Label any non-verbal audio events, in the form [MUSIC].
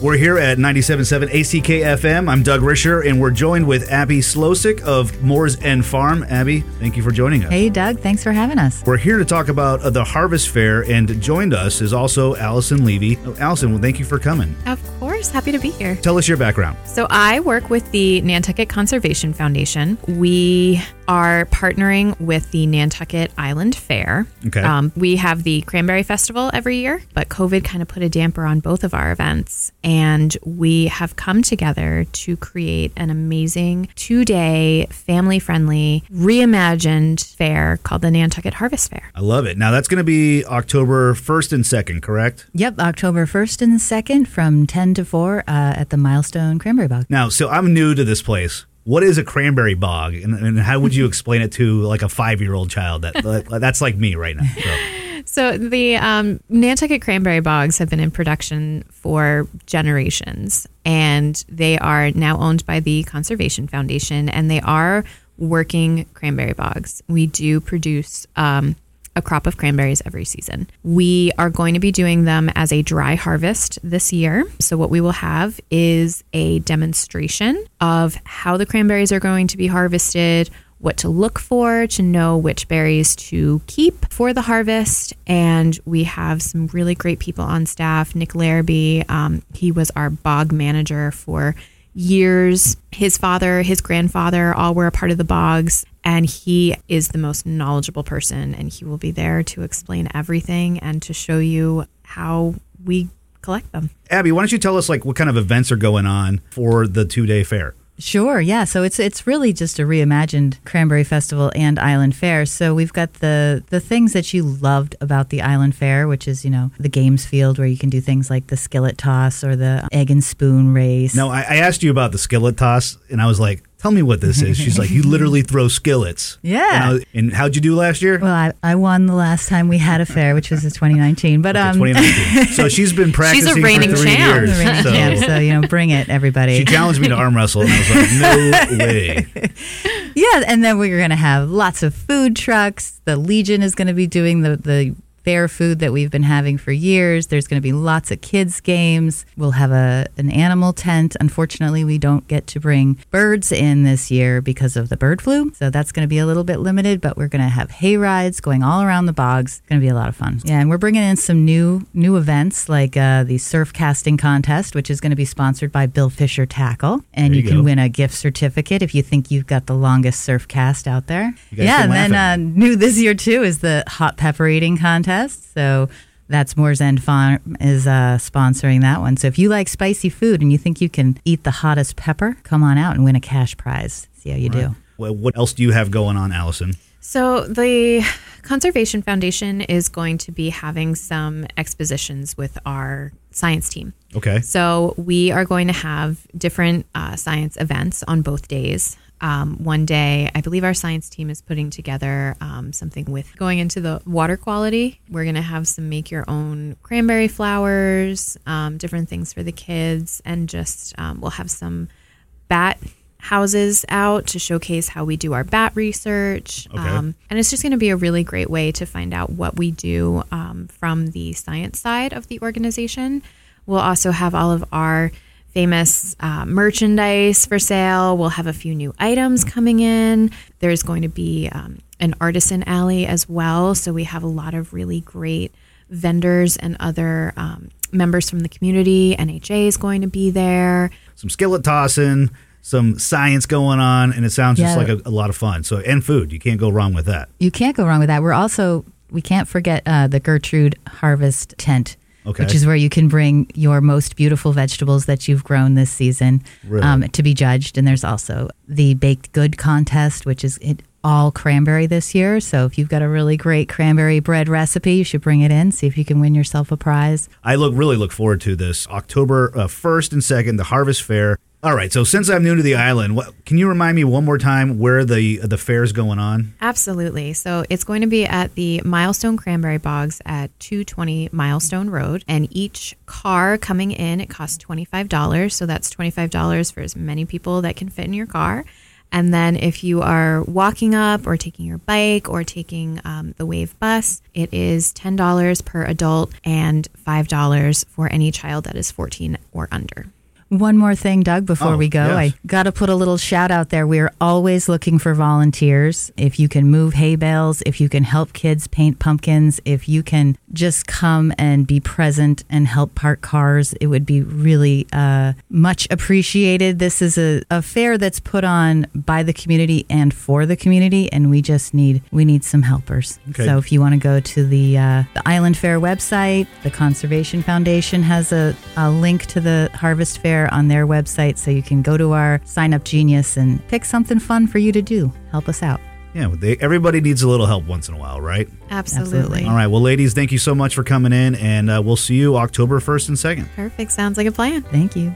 We're here at 97.7 ACK FM. I'm Doug Risher, and we're joined with Abby Slosick of Moore's End Farm. Abby, thank you for joining us. Hey, Doug. Thanks for having us. We're here to talk about uh, the Harvest Fair, and joined us is also Allison Levy. Oh, Allison, well, thank you for coming. Of course, happy to be here. Tell us your background. So, I work with the Nantucket Conservation Foundation. We are partnering with the Nantucket Island Fair. Okay. Um, we have the Cranberry Festival every year, but COVID kind of put a damper on both of our events. And we have come together to create an amazing two day, family friendly, reimagined fair called the Nantucket Harvest Fair. I love it. Now, that's going to be October 1st and 2nd, correct? Yep, October 1st and 2nd from 10 to 4 uh, at the Milestone Cranberry Bog. Now, so I'm new to this place. What is a cranberry bog, and, and how would you [LAUGHS] explain it to like a five year old child? That that's like me right now. So. [LAUGHS] So the um, Nantucket cranberry bogs have been in production for generations, and they are now owned by the Conservation Foundation, and they are working cranberry bogs. We do produce um, a crop of cranberries every season. We are going to be doing them as a dry harvest this year. So, what we will have is a demonstration of how the cranberries are going to be harvested, what to look for to know which berries to keep for the harvest. And we have some really great people on staff. Nick Larrabee, um, he was our bog manager for years. His father, his grandfather, all were a part of the bogs. And he is the most knowledgeable person, and he will be there to explain everything and to show you how we collect them. Abby, why don't you tell us like what kind of events are going on for the two day fair? Sure, yeah. So it's it's really just a reimagined Cranberry Festival and Island Fair. So we've got the the things that you loved about the Island Fair, which is you know the games field where you can do things like the skillet toss or the egg and spoon race. No, I, I asked you about the skillet toss, and I was like, tell me what this is. She's like, you literally throw skillets. [LAUGHS] Yeah. And, I and how'd you do last year? Well, I, I won the last time we had a fair, which was in 2019. But Okay, um, 2019. So she's been [LAUGHS] practicing reigning for three champ. years. reigning so champ, so you know, bring it, everybody. she challenged me to arm wrestle, and I was like, no [LAUGHS] way. Yeah, and then we're going to have lots of food trucks. The Legion is going to be doing the the fair food that we've been having for years. There's going to be lots of kids games. We'll have a an animal tent. Unfortunately, we don't get to bring birds in this year because of the bird flu. So that's going to be a little bit limited, but we're going to have hay rides going all around the bogs. It's going to be a lot of fun. Yeah, and we're bringing in some new new events like uh, the surf casting contest, which is going to be sponsored by Bill Fisher Tackle, and you, you can go. win a gift certificate if you think you've got the longest surf cast out there. Yeah, and then uh, new this year too is the hot pepper eating contest. So that's Moore's End Farm is uh, sponsoring that one. So if you like spicy food and you think you can eat the hottest pepper, come on out and win a cash prize. See how you do. Well, what else do you have going on, Allison? So, the Conservation Foundation is going to be having some expositions with our science team. Okay. So, we are going to have different uh, science events on both days. Um, one day, I believe our science team is putting together um, something with going into the water quality. We're going to have some make your own cranberry flowers, um, different things for the kids, and just um, we'll have some bat houses out to showcase how we do our bat research. Okay. Um, and it's just going to be a really great way to find out what we do um, from the science side of the organization. We'll also have all of our famous uh, merchandise for sale. We'll have a few new items coming in. There's going to be um, an artisan alley as well. So we have a lot of really great vendors and other um, members from the community. NHA is going to be there. Some skillet tossing, some science going on, and it sounds just like a, a lot of fun. So, and food. You can't go wrong with that. You can't go wrong with that. We're also we can't forget uh, the Gertrude Harvest Tent. Okay. Which is where you can bring your most beautiful vegetables that you've grown this season Really? um, to be judged. And there's also the baked good contest, which is it all cranberry this year. So if you've got a really great cranberry bread recipe, you should bring it in. See if you can win yourself a prize. I look really look forward to this October uh, first and second, the Harvest Fair. All right. So, since I'm new to the island, what, can you remind me one more time where the the fair's going on? Absolutely. So it's going to be at the Milestone Cranberry Bogs at 220 Milestone Road. And each car coming in, it costs $25. So that's $25 for as many people that can fit in your car. And then if you are walking up or taking your bike or taking um, the Wave bus, it is $10 per adult and $5 for any child that is 14 or under. One more thing, Doug, before Oh, we go. yes. I got to put a little shout out there. We are always looking for volunteers. If you can move hay bales, if you can help kids paint pumpkins, if you can just come and be present and help park cars, it would be really uh, much appreciated. This is a, a fair that's put on by the community and for the community, and we just need we need some helpers. Okay. So if you want to go to the uh, the Island Fair website, the Conservation Foundation has a, a link to the Harvest Fair on their website, so you can go to our Sign Up Genius and pick something fun for you to do. Help us out. Yeah, they, everybody needs a little help once in a while, right? Absolutely. Absolutely. All right. Well, ladies, thank you so much for coming in, and uh, we'll see you October 1st and 2nd. Perfect. Sounds like a plan. Thank you.